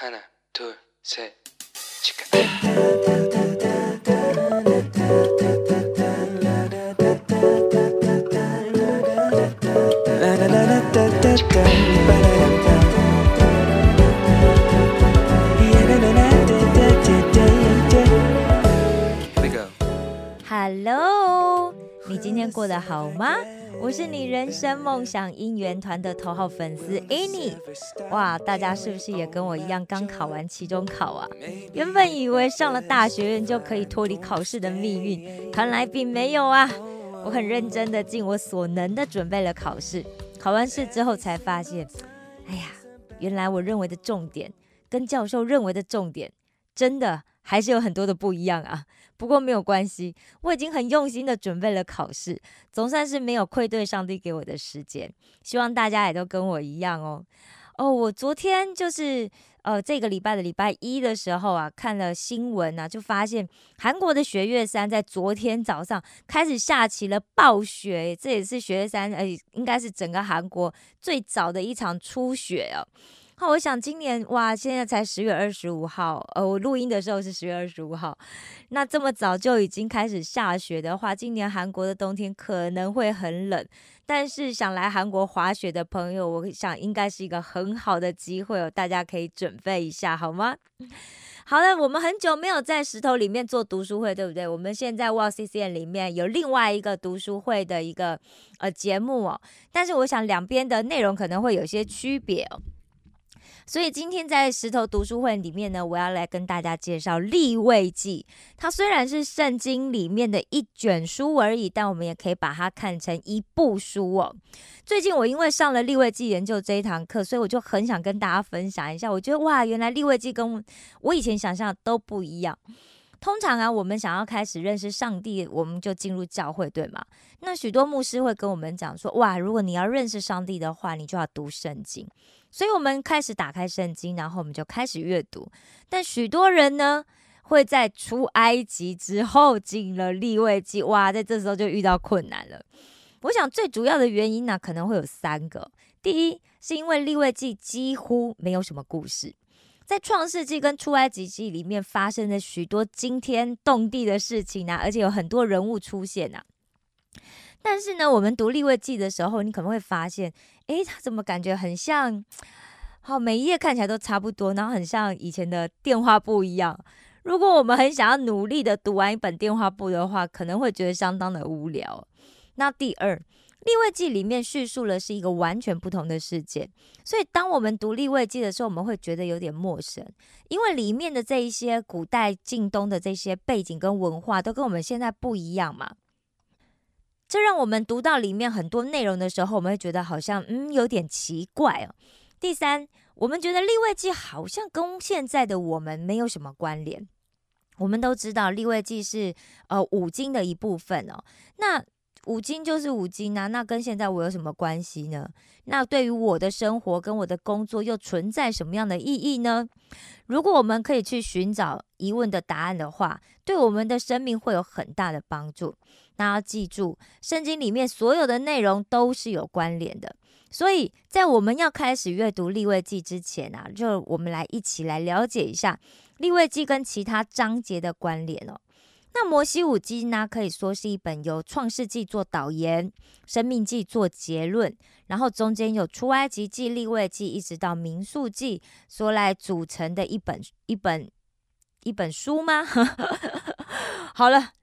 하나, 둘, 셋, 치카. Here we go. Hello，你今天过得好吗？ 我是你人生梦想姻缘团的头号粉丝 Annie。哇，大家是不是也跟我一样刚考完期中考啊？原本以为上了大学院就可以脱离考试的命运，看来并没有啊。我很认真的尽我所能的准备了考试，考完试之后才发现，哎呀，原来我认为的重点跟教授认为的重点，真的还是有很多的不一样啊。不过没有关系，我已经很用心的准备了考试，总算是没有愧对上帝给我的时间。希望大家也都跟我一样哦。哦，我昨天就是呃这个礼拜的礼拜一的时候啊，看了新闻啊，就发现韩国的雪岳山在昨天早上开始下起了暴雪，这也是雪岳山呃应该是整个韩国最早的一场初雪哦。那，我想今年哇，现在才十月二十五号，呃，我录音的时候是十月二十五号，那这么早就已经开始下雪的话，今年韩国的冬天可能会很冷。但是想来韩国滑雪的朋友，我想应该是一个很好的机会哦，大家可以准备一下好吗？好了，我们很久没有在石头里面做读书会，对不对？我们现在 w C C N 里面有另外一个读书会的一个呃节目哦，但是我想两边的内容可能会有些区别哦。所以今天在石头读书会里面呢，我要来跟大家介绍《立位记》。它虽然是圣经里面的一卷书而已，但我们也可以把它看成一部书哦。最近我因为上了《立位记》研究这一堂课，所以我就很想跟大家分享一下。我觉得哇，原来《立位记》跟我以前想象都不一样。通常啊，我们想要开始认识上帝，我们就进入教会，对吗？那许多牧师会跟我们讲说，哇，如果你要认识上帝的话，你就要读圣经。所以，我们开始打开圣经，然后我们就开始阅读。但许多人呢，会在出埃及之后进了立位记，哇，在这时候就遇到困难了。我想最主要的原因呢，可能会有三个。第一，是因为立位记几乎没有什么故事，在创世纪跟出埃及记里面发生了许多惊天动地的事情啊，而且有很多人物出现啊。但是呢，我们读立位记的时候，你可能会发现，诶，它怎么感觉很像？好，每一页看起来都差不多，然后很像以前的电话簿一样。如果我们很想要努力的读完一本电话簿的话，可能会觉得相当的无聊。那第二，立位记里面叙述了是一个完全不同的世界，所以当我们读立位记的时候，我们会觉得有点陌生，因为里面的这一些古代晋东的这些背景跟文化都跟我们现在不一样嘛。这让我们读到里面很多内容的时候，我们会觉得好像嗯有点奇怪哦。第三，我们觉得立位记好像跟现在的我们没有什么关联。我们都知道立位记是呃五经的一部分哦，那五经就是五经啊，那跟现在我有什么关系呢？那对于我的生活跟我的工作又存在什么样的意义呢？如果我们可以去寻找疑问的答案的话，对我们的生命会有很大的帮助。那要记住，圣经里面所有的内容都是有关联的。所以在我们要开始阅读立位记之前啊，就我们来一起来了解一下立位记跟其他章节的关联哦。那摩西五经呢，可以说是一本由创世纪做导言，生命记做结论，然后中间有出埃及记、立位记，一直到民数记，说来组成的一本一本一本书吗？好了。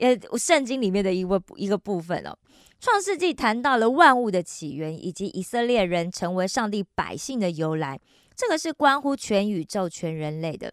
呃，圣经里面的一个一个部分哦，创世纪谈到了万物的起源，以及以色列人成为上帝百姓的由来，这个是关乎全宇宙、全人类的。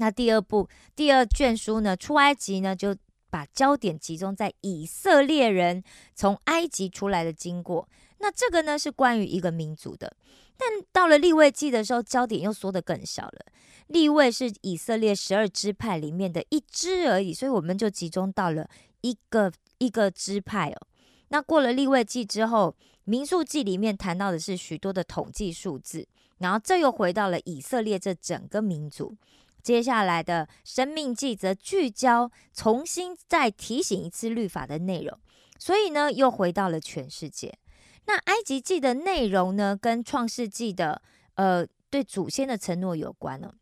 那第二部第二卷书呢，出埃及呢，就把焦点集中在以色列人从埃及出来的经过。那这个呢，是关于一个民族的。但到了立位记的时候，焦点又缩得更小了。立位是以色列十二支派里面的一支而已，所以我们就集中到了一个一个支派哦。那过了立位记之后，民数记里面谈到的是许多的统计数字，然后这又回到了以色列这整个民族。接下来的生命记则聚焦，重新再提醒一次律法的内容，所以呢，又回到了全世界。那埃及记的内容呢，跟创世纪的呃对祖先的承诺有关了。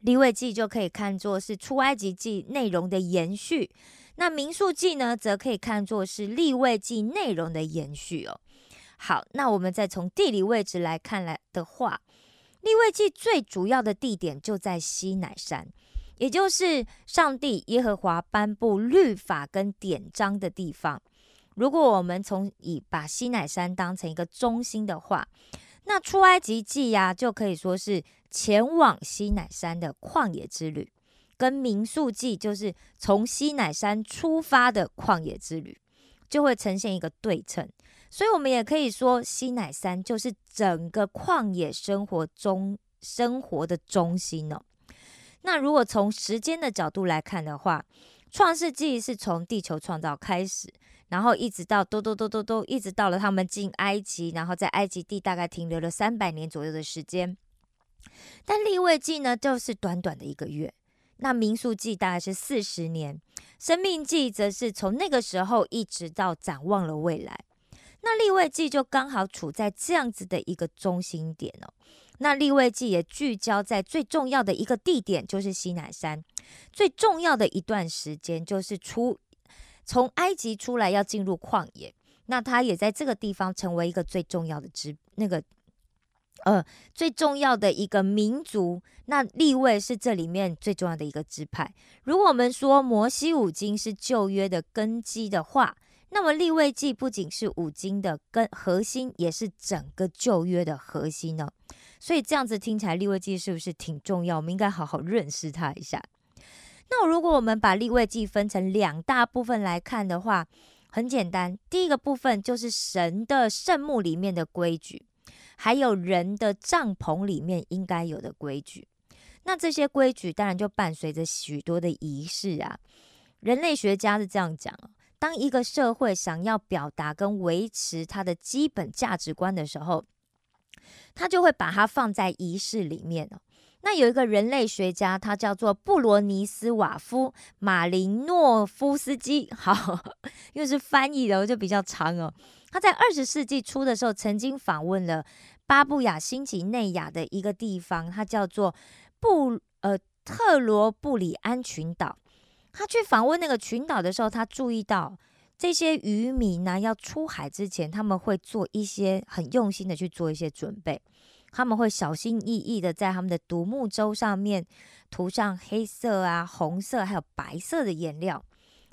立位记就可以看作是出埃及记内容的延续，那民数记呢，则可以看作是立位记内容的延续哦。好，那我们再从地理位置来看来的话，立位记最主要的地点就在西乃山，也就是上帝耶和华颁布律法跟典章的地方。如果我们从以把西乃山当成一个中心的话，那出埃及记呀，就可以说是前往西乃山的旷野之旅，跟民宿记就是从西乃山出发的旷野之旅，就会呈现一个对称。所以，我们也可以说，西乃山就是整个旷野生活中生活的中心哦。那如果从时间的角度来看的话，创世纪是从地球创造开始。然后一直到嘟嘟嘟嘟嘟，一直到了他们进埃及，然后在埃及地大概停留了三百年左右的时间。但立位记呢，就是短短的一个月。那民宿记大概是四十年，生命记则是从那个时候一直到展望了未来。那立位记就刚好处在这样子的一个中心点哦。那立位记也聚焦在最重要的一个地点，就是西南山。最重要的一段时间就是出。从埃及出来要进入旷野，那他也在这个地方成为一个最重要的支那个呃最重要的一个民族。那立位是这里面最重要的一个支派。如果我们说摩西五经是旧约的根基的话，那么立位记不仅是五经的根核心，也是整个旧约的核心呢。所以这样子听起来，立位记是不是挺重要？我们应该好好认识它一下。那如果我们把立位记分成两大部分来看的话，很简单，第一个部分就是神的圣墓里面的规矩，还有人的帐篷里面应该有的规矩。那这些规矩当然就伴随着许多的仪式啊。人类学家是这样讲当一个社会想要表达跟维持它的基本价值观的时候，他就会把它放在仪式里面哦。那有一个人类学家，他叫做布罗尼斯瓦夫马林诺夫斯基。好，又是翻译的，就比较长哦。他在二十世纪初的时候，曾经访问了巴布亚新几内亚的一个地方，它叫做布呃特罗布里安群岛。他去访问那个群岛的时候，他注意到这些渔民呢，要出海之前，他们会做一些很用心的去做一些准备。他们会小心翼翼的在他们的独木舟上面涂上黑色啊、红色还有白色的颜料。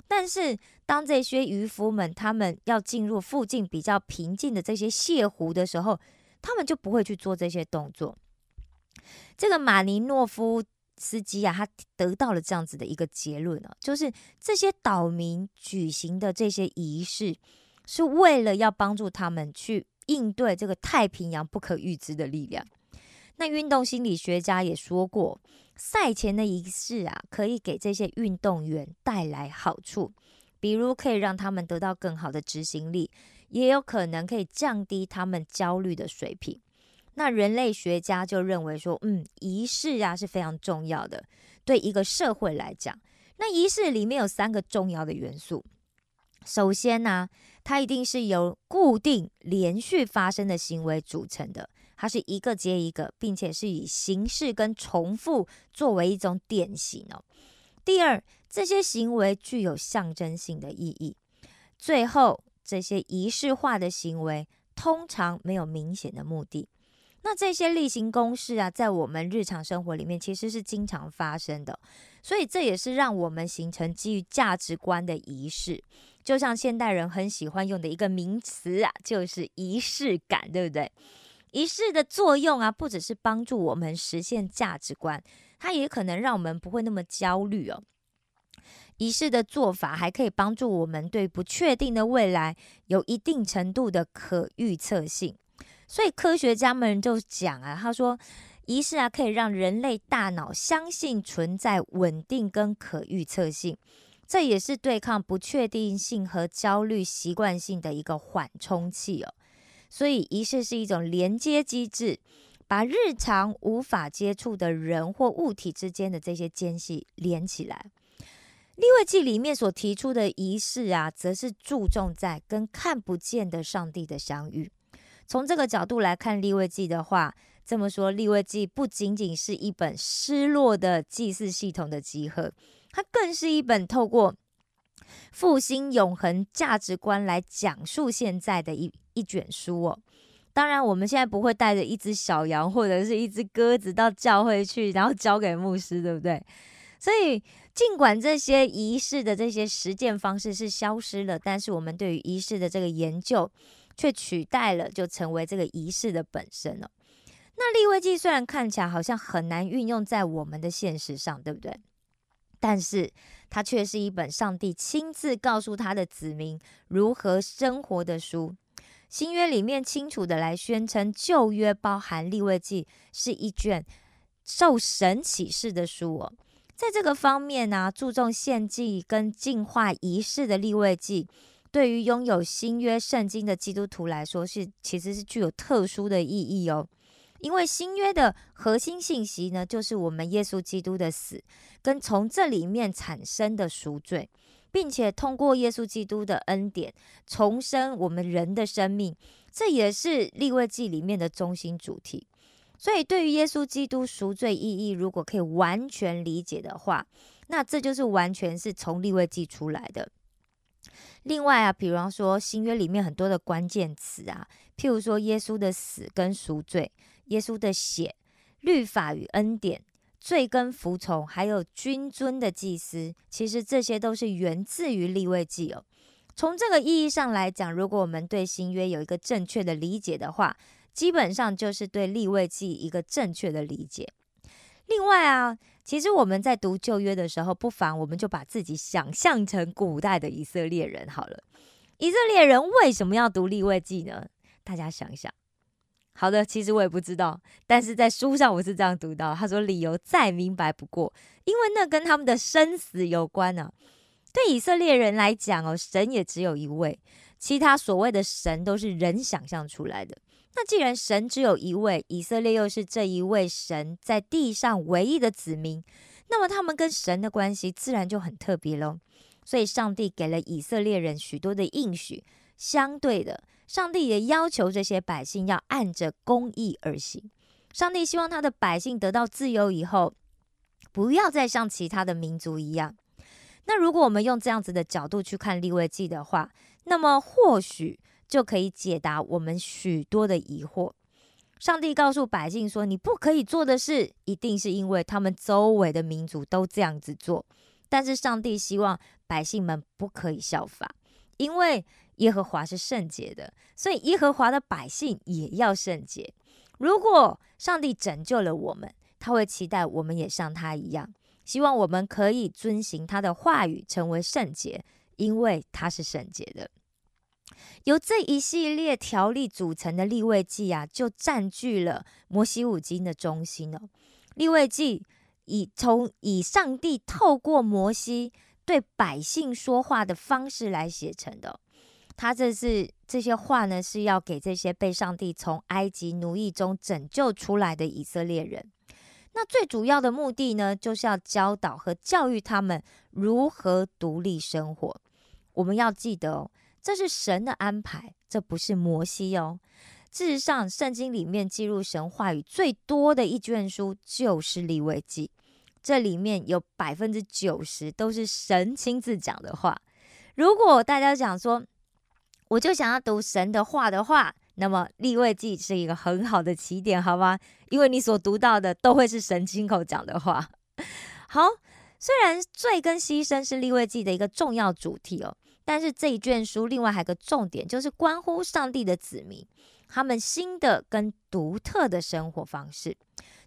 但是，当这些渔夫们他们要进入附近比较平静的这些泻湖的时候，他们就不会去做这些动作。这个马尼诺夫司机啊，他得到了这样子的一个结论啊，就是这些岛民举行的这些仪式，是为了要帮助他们去。应对这个太平洋不可预知的力量。那运动心理学家也说过，赛前的仪式啊，可以给这些运动员带来好处，比如可以让他们得到更好的执行力，也有可能可以降低他们焦虑的水平。那人类学家就认为说，嗯，仪式啊是非常重要的，对一个社会来讲，那仪式里面有三个重要的元素。首先呢，它一定是由固定、连续发生的行为组成的，它是一个接一个，并且是以形式跟重复作为一种典型哦。第二，这些行为具有象征性的意义。最后，这些仪式化的行为通常没有明显的目的。那这些例行公事啊，在我们日常生活里面其实是经常发生的，所以这也是让我们形成基于价值观的仪式。就像现代人很喜欢用的一个名词啊，就是仪式感，对不对？仪式的作用啊，不只是帮助我们实现价值观，它也可能让我们不会那么焦虑哦。仪式的做法还可以帮助我们对不确定的未来有一定程度的可预测性。所以科学家们就讲啊，他说仪式啊可以让人类大脑相信存在稳定跟可预测性。这也是对抗不确定性和焦虑习惯性的一个缓冲器哦。所以仪式是一种连接机制，把日常无法接触的人或物体之间的这些间隙连起来。立位记里面所提出的仪式啊，则是注重在跟看不见的上帝的相遇。从这个角度来看立位记的话，这么说，立位记不仅仅是一本失落的祭祀系统的集合，它更是一本透过复兴永恒价值观来讲述现在的一一卷书哦。当然，我们现在不会带着一只小羊或者是一只鸽子到教会去，然后交给牧师，对不对？所以，尽管这些仪式的这些实践方式是消失了，但是我们对于仪式的这个研究却取代了，就成为这个仪式的本身了。那立位记虽然看起来好像很难运用在我们的现实上，对不对？但是它却是一本上帝亲自告诉他的子民如何生活的书。新约里面清楚的来宣称，旧约包含立位记是一卷受神启示的书哦。在这个方面呢，注重献祭跟净化仪式的立位记，对于拥有新约圣经的基督徒来说，是其实是具有特殊的意义哦。因为新约的核心信息呢，就是我们耶稣基督的死，跟从这里面产生的赎罪。并且通过耶稣基督的恩典重生我们人的生命，这也是立位记里面的中心主题。所以，对于耶稣基督赎罪意义，如果可以完全理解的话，那这就是完全是从立位记出来的。另外啊，比方说新约里面很多的关键词啊，譬如说耶稣的死跟赎罪，耶稣的血、律法与恩典。罪跟服从，还有君尊的祭司，其实这些都是源自于立位记哦。从这个意义上来讲，如果我们对新约有一个正确的理解的话，基本上就是对立位记一个正确的理解。另外啊，其实我们在读旧约的时候，不妨我们就把自己想象成古代的以色列人好了。以色列人为什么要读立位记呢？大家想想。好的，其实我也不知道，但是在书上我是这样读到，他说理由再明白不过，因为那跟他们的生死有关呢。对以色列人来讲哦，神也只有一位，其他所谓的神都是人想象出来的。那既然神只有一位，以色列又是这一位神在地上唯一的子民，那么他们跟神的关系自然就很特别喽。所以上帝给了以色列人许多的应许，相对的。上帝也要求这些百姓要按着公义而行。上帝希望他的百姓得到自由以后，不要再像其他的民族一样。那如果我们用这样子的角度去看立位记的话，那么或许就可以解答我们许多的疑惑。上帝告诉百姓说：“你不可以做的事，一定是因为他们周围的民族都这样子做。”但是上帝希望百姓们不可以效法，因为。耶和华是圣洁的，所以耶和华的百姓也要圣洁。如果上帝拯救了我们，他会期待我们也像他一样，希望我们可以遵行他的话语，成为圣洁，因为他是圣洁的。由这一系列条例组成的立位记啊，就占据了摩西五经的中心哦。立位记以从以上帝透过摩西对百姓说话的方式来写成的。他这是这些话呢，是要给这些被上帝从埃及奴役中拯救出来的以色列人。那最主要的目的呢，就是要教导和教育他们如何独立生活。我们要记得哦，这是神的安排，这不是摩西哦。事实上，圣经里面记录神话语最多的一卷书就是利未记，这里面有百分之九十都是神亲自讲的话。如果大家想说，我就想要读神的话的话，那么立位记是一个很好的起点，好吗？因为你所读到的都会是神亲口讲的话。好，虽然罪跟牺牲是立位记的一个重要主题哦，但是这一卷书另外还有个重点，就是关乎上帝的子民他们新的跟独特的生活方式。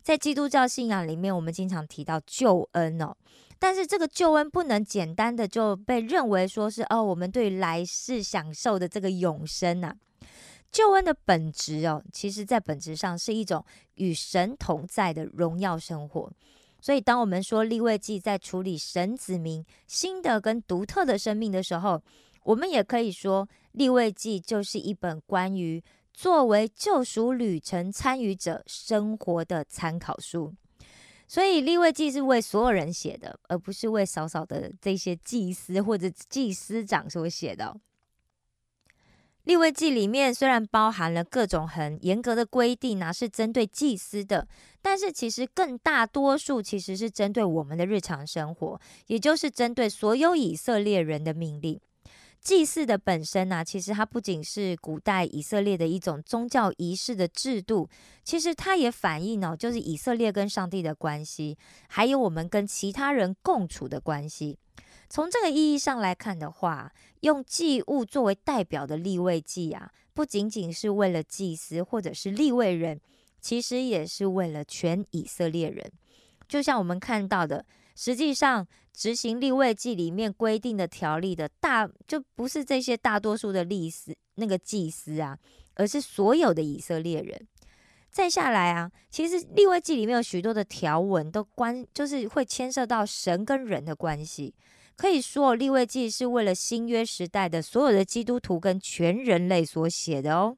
在基督教信仰里面，我们经常提到救恩哦。但是这个救恩不能简单的就被认为说是哦，我们对来世享受的这个永生呐。救恩的本质哦，其实在本质上是一种与神同在的荣耀生活。所以，当我们说立位记在处理神子民新的跟独特的生命的时候，我们也可以说立位记就是一本关于作为救赎旅程参与者生活的参考书。所以立位记是为所有人写的，而不是为少少的这些祭司或者祭司长所写的。立位记里面虽然包含了各种很严格的规定啊，是针对祭司的，但是其实更大多数其实是针对我们的日常生活，也就是针对所有以色列人的命令。祭祀的本身呢，其实它不仅是古代以色列的一种宗教仪式的制度，其实它也反映哦，就是以色列跟上帝的关系，还有我们跟其他人共处的关系。从这个意义上来看的话，用祭物作为代表的立位祭啊，不仅仅是为了祭司或者是立位人，其实也是为了全以色列人。就像我们看到的，实际上执行立位祭里面规定的条例的大，就不是这些大多数的历史那个祭司啊，而是所有的以色列人。再下来啊，其实立位记里面有许多的条文都关，就是会牵涉到神跟人的关系。可以说，立位记是为了新约时代的所有的基督徒跟全人类所写的哦。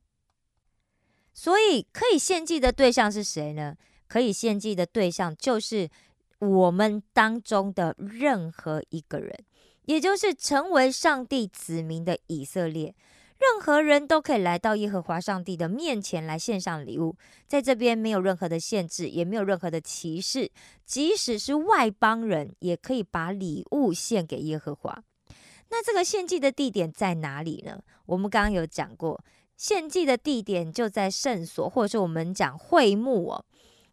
所以，可以献祭的对象是谁呢？可以献祭的对象就是我们当中的任何一个人，也就是成为上帝子民的以色列。任何人都可以来到耶和华上帝的面前来献上礼物，在这边没有任何的限制，也没有任何的歧视。即使是外邦人，也可以把礼物献给耶和华。那这个献祭的地点在哪里呢？我们刚刚有讲过，献祭的地点就在圣所，或者是我们讲会幕哦。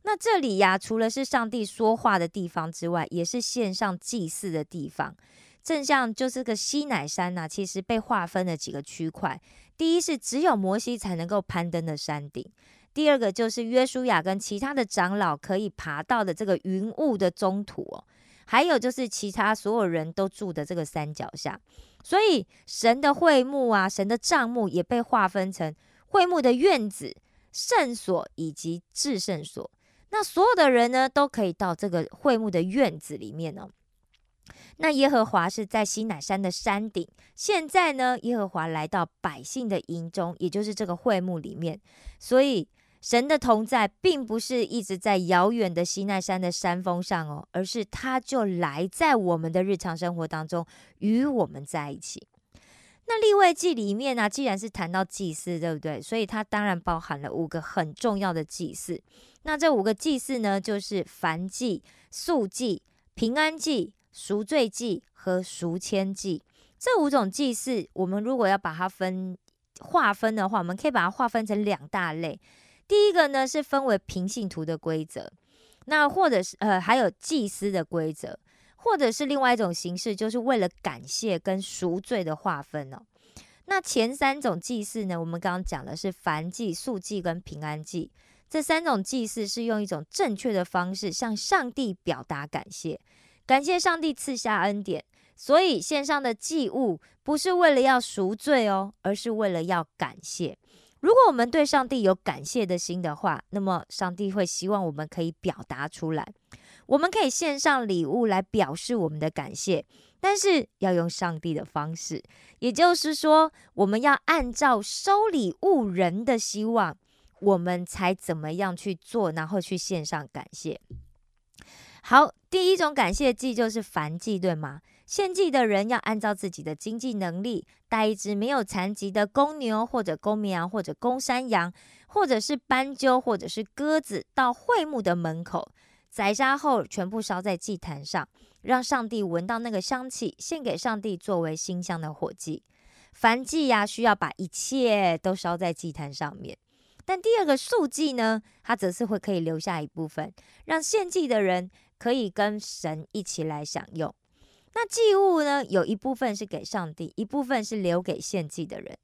那这里呀，除了是上帝说话的地方之外，也是献上祭祀的地方。正像就是个西乃山呐，其实被划分了几个区块。第一是只有摩西才能够攀登的山顶，第二个就是约书亚跟其他的长老可以爬到的这个云雾的中土哦，还有就是其他所有人都住的这个山脚下。所以神的会幕啊，神的帐幕也被划分成会幕的院子、圣所以及至圣所。那所有的人呢，都可以到这个会幕的院子里面哦。那耶和华是在西乃山的山顶，现在呢，耶和华来到百姓的营中，也就是这个会幕里面。所以神的同在，并不是一直在遥远的西奈山的山峰上哦，而是他就来在我们的日常生活当中，与我们在一起。那立位记里面呢，既然是谈到祭祀，对不对？所以它当然包含了五个很重要的祭祀。那这五个祭祀呢，就是燔祭、素祭、平安祭。赎罪祭和赎愆祭这五种祭祀，我们如果要把它分划分的话，我们可以把它划分成两大类。第一个呢是分为平信徒的规则，那或者是呃还有祭司的规则，或者是另外一种形式，就是为了感谢跟赎罪的划分哦。那前三种祭祀呢，我们刚刚讲的是燔祭、素祭跟平安祭，这三种祭祀是用一种正确的方式向上帝表达感谢。感谢上帝赐下恩典，所以献上的祭物不是为了要赎罪哦，而是为了要感谢。如果我们对上帝有感谢的心的话，那么上帝会希望我们可以表达出来。我们可以献上礼物来表示我们的感谢，但是要用上帝的方式，也就是说，我们要按照收礼物人的希望，我们才怎么样去做，然后去献上感谢。好，第一种感谢祭就是燔祭，对吗？献祭的人要按照自己的经济能力，带一只没有残疾的公牛，或者公绵羊，或者公山羊，或者是斑鸠，或者是鸽子，到会幕的门口宰杀后，全部烧在祭坛上，让上帝闻到那个香气，献给上帝作为馨香的火祭。燔祭呀，需要把一切都烧在祭坛上面。但第二个素祭呢，它则是会可以留下一部分，让献祭的人。可以跟神一起来享用。那祭物呢？有一部分是给上帝，一部分是留给献祭的人。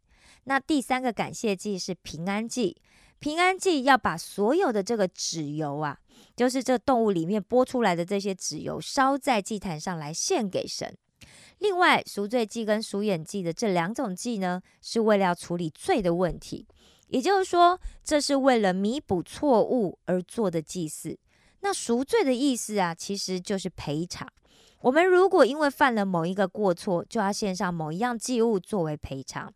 那第三个感谢祭是平安祭。平安祭要把所有的这个脂油啊，就是这动物里面剥出来的这些脂油，烧在祭坛上来献给神。另外，赎罪祭跟赎眼祭的这两种祭呢，是为了要处理罪的问题，也就是说，这是为了弥补错误而做的祭祀。那赎罪的意思啊，其实就是赔偿。我们如果因为犯了某一个过错，就要献上某一样祭物作为赔偿。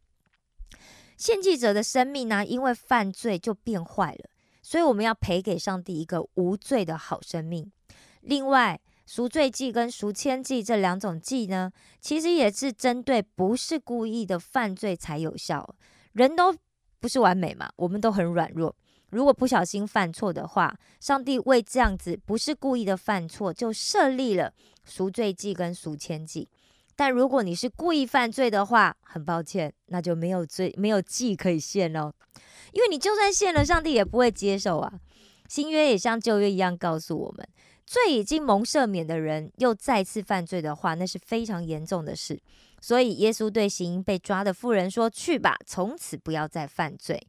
献祭者的生命呢，因为犯罪就变坏了，所以我们要赔给上帝一个无罪的好生命。另外，赎罪祭跟赎愆祭这两种祭呢，其实也是针对不是故意的犯罪才有效。人都不是完美嘛，我们都很软弱。如果不小心犯错的话，上帝为这样子不是故意的犯错，就设立了赎罪祭跟赎愆祭。但如果你是故意犯罪的话，很抱歉，那就没有罪，没有祭可以献喽。因为你就算献了，上帝也不会接受啊。新约也像旧约一样告诉我们，罪已经蒙赦免的人又再次犯罪的话，那是非常严重的事。所以耶稣对行被抓的妇人说：“去吧，从此不要再犯罪。”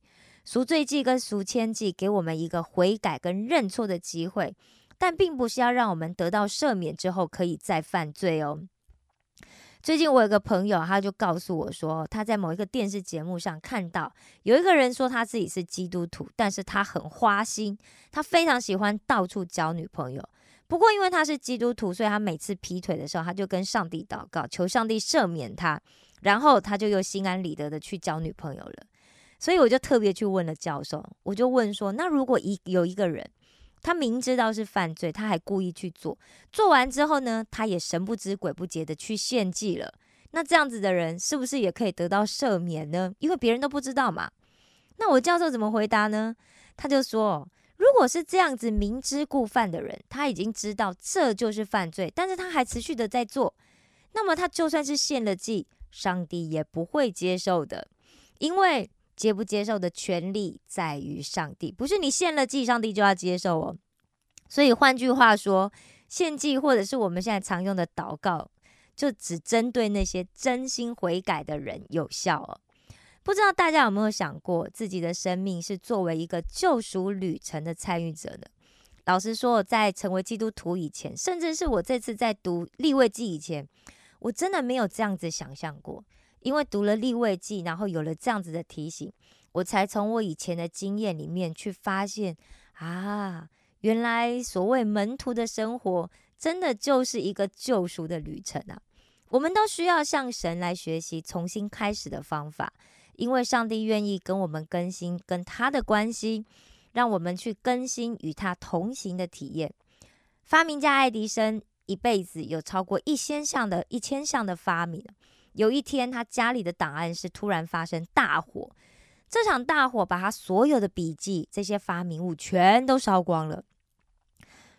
赎罪祭跟赎愆祭给我们一个悔改跟认错的机会，但并不是要让我们得到赦免之后可以再犯罪哦。最近我有个朋友，他就告诉我说，他在某一个电视节目上看到有一个人说他自己是基督徒，但是他很花心，他非常喜欢到处交女朋友。不过因为他是基督徒，所以他每次劈腿的时候，他就跟上帝祷告，求上帝赦免他，然后他就又心安理得的去交女朋友了。所以我就特别去问了教授，我就问说：那如果一有一个人，他明知道是犯罪，他还故意去做，做完之后呢，他也神不知鬼不觉的去献祭了，那这样子的人是不是也可以得到赦免呢？因为别人都不知道嘛。那我教授怎么回答呢？他就说：如果是这样子明知故犯的人，他已经知道这就是犯罪，但是他还持续的在做，那么他就算是献了祭，上帝也不会接受的，因为。接不接受的权利在于上帝，不是你献了祭，上帝就要接受哦。所以换句话说，献祭或者是我们现在常用的祷告，就只针对那些真心悔改的人有效哦。不知道大家有没有想过，自己的生命是作为一个救赎旅程的参与者呢？老实说，在成为基督徒以前，甚至是我这次在读立位记以前，我真的没有这样子想象过。因为读了立位记，然后有了这样子的提醒，我才从我以前的经验里面去发现啊，原来所谓门徒的生活，真的就是一个救赎的旅程啊！我们都需要向神来学习重新开始的方法，因为上帝愿意跟我们更新跟他的关系，让我们去更新与他同行的体验。发明家爱迪生一辈子有超过一千项的一千项的发明。有一天，他家里的档案室突然发生大火，这场大火把他所有的笔记、这些发明物全都烧光了。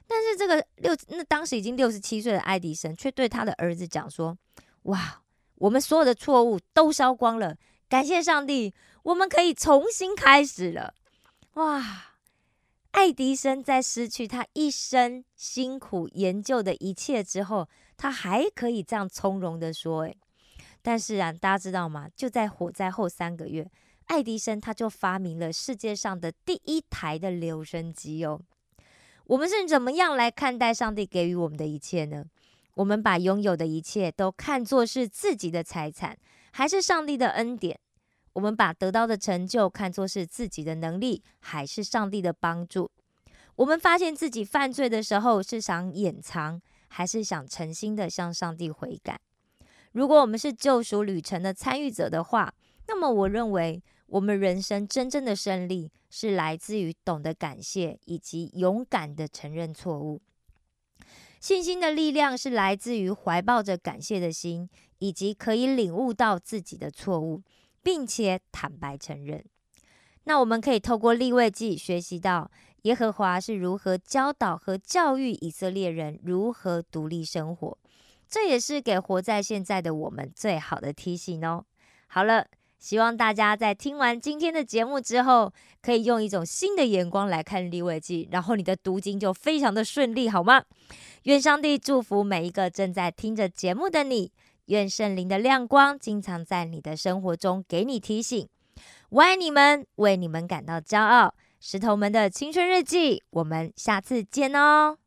但是，这个六那当时已经六十七岁的爱迪生却对他的儿子讲说：“哇，我们所有的错误都烧光了，感谢上帝，我们可以重新开始了。”哇！爱迪生在失去他一生辛苦研究的一切之后，他还可以这样从容的说：“诶，但是啊，大家知道吗？就在火灾后三个月，爱迪生他就发明了世界上的第一台的留声机哦。我们是怎么样来看待上帝给予我们的一切呢？我们把拥有的一切都看作是自己的财产，还是上帝的恩典？我们把得到的成就看作是自己的能力，还是上帝的帮助？我们发现自己犯罪的时候，是想掩藏，还是想诚心的向上帝悔改？如果我们是救赎旅程的参与者的话，那么我认为我们人生真正的胜利是来自于懂得感谢以及勇敢的承认错误。信心的力量是来自于怀抱着感谢的心，以及可以领悟到自己的错误，并且坦白承认。那我们可以透过立位记学习到耶和华是如何教导和教育以色列人如何独立生活。这也是给活在现在的我们最好的提醒哦。好了，希望大家在听完今天的节目之后，可以用一种新的眼光来看立位记，然后你的读经就非常的顺利，好吗？愿上帝祝福每一个正在听着节目的你，愿圣灵的亮光经常在你的生活中给你提醒。我爱你们，为你们感到骄傲。石头们的青春日记，我们下次见哦。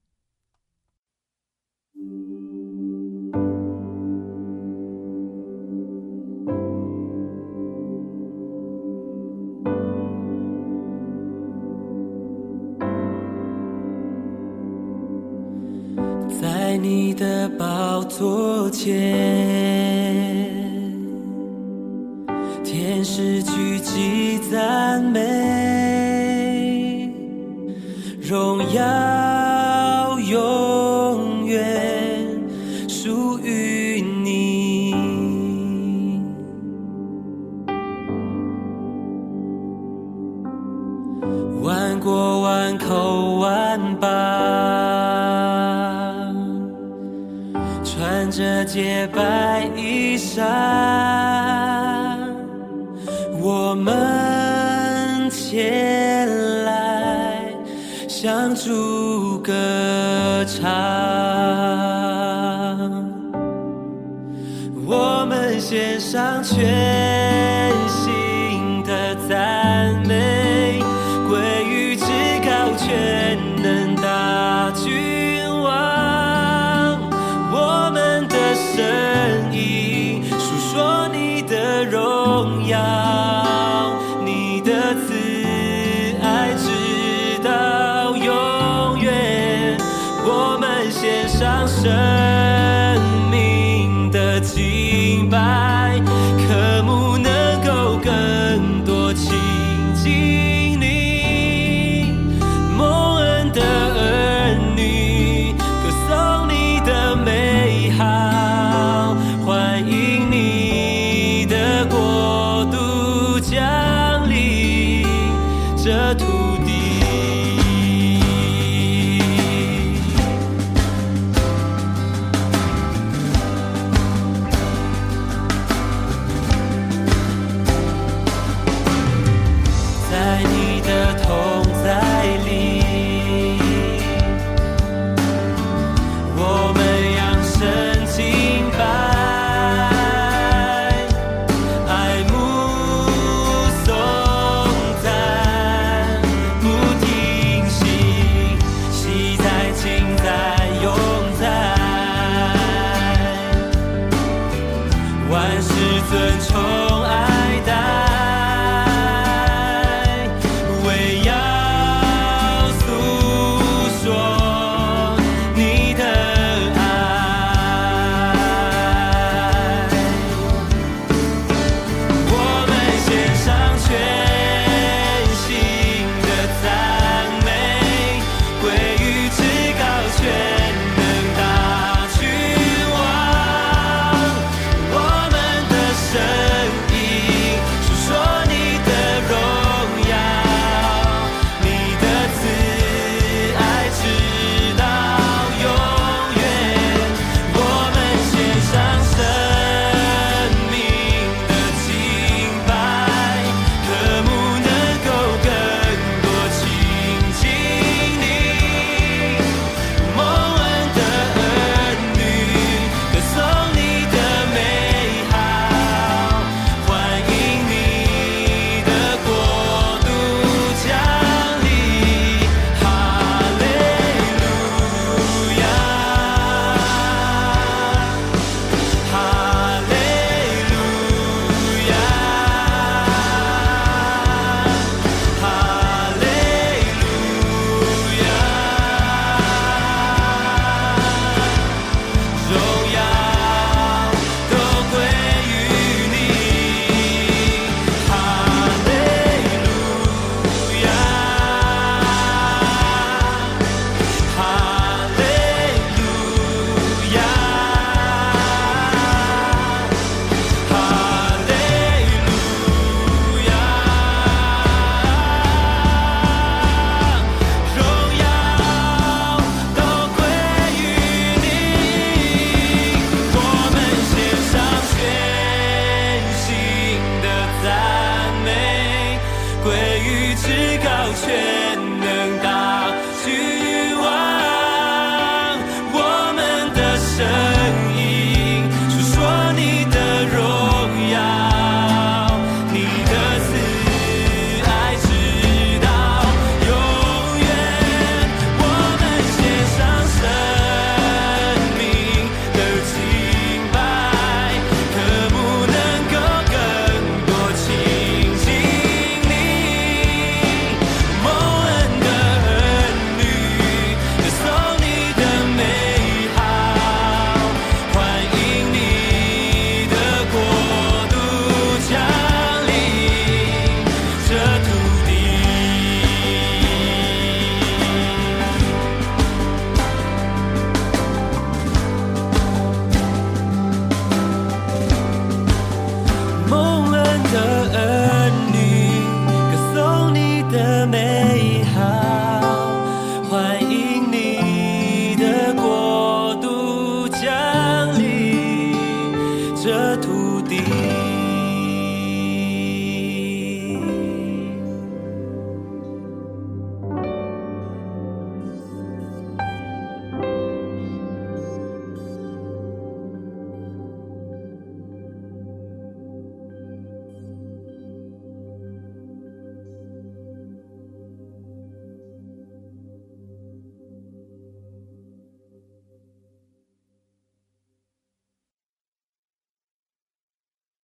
你的宝座前，天使聚集赞美，荣耀永远属于你。万国万口万邦。着洁白衣裳，我们前来向主歌唱。see. Dân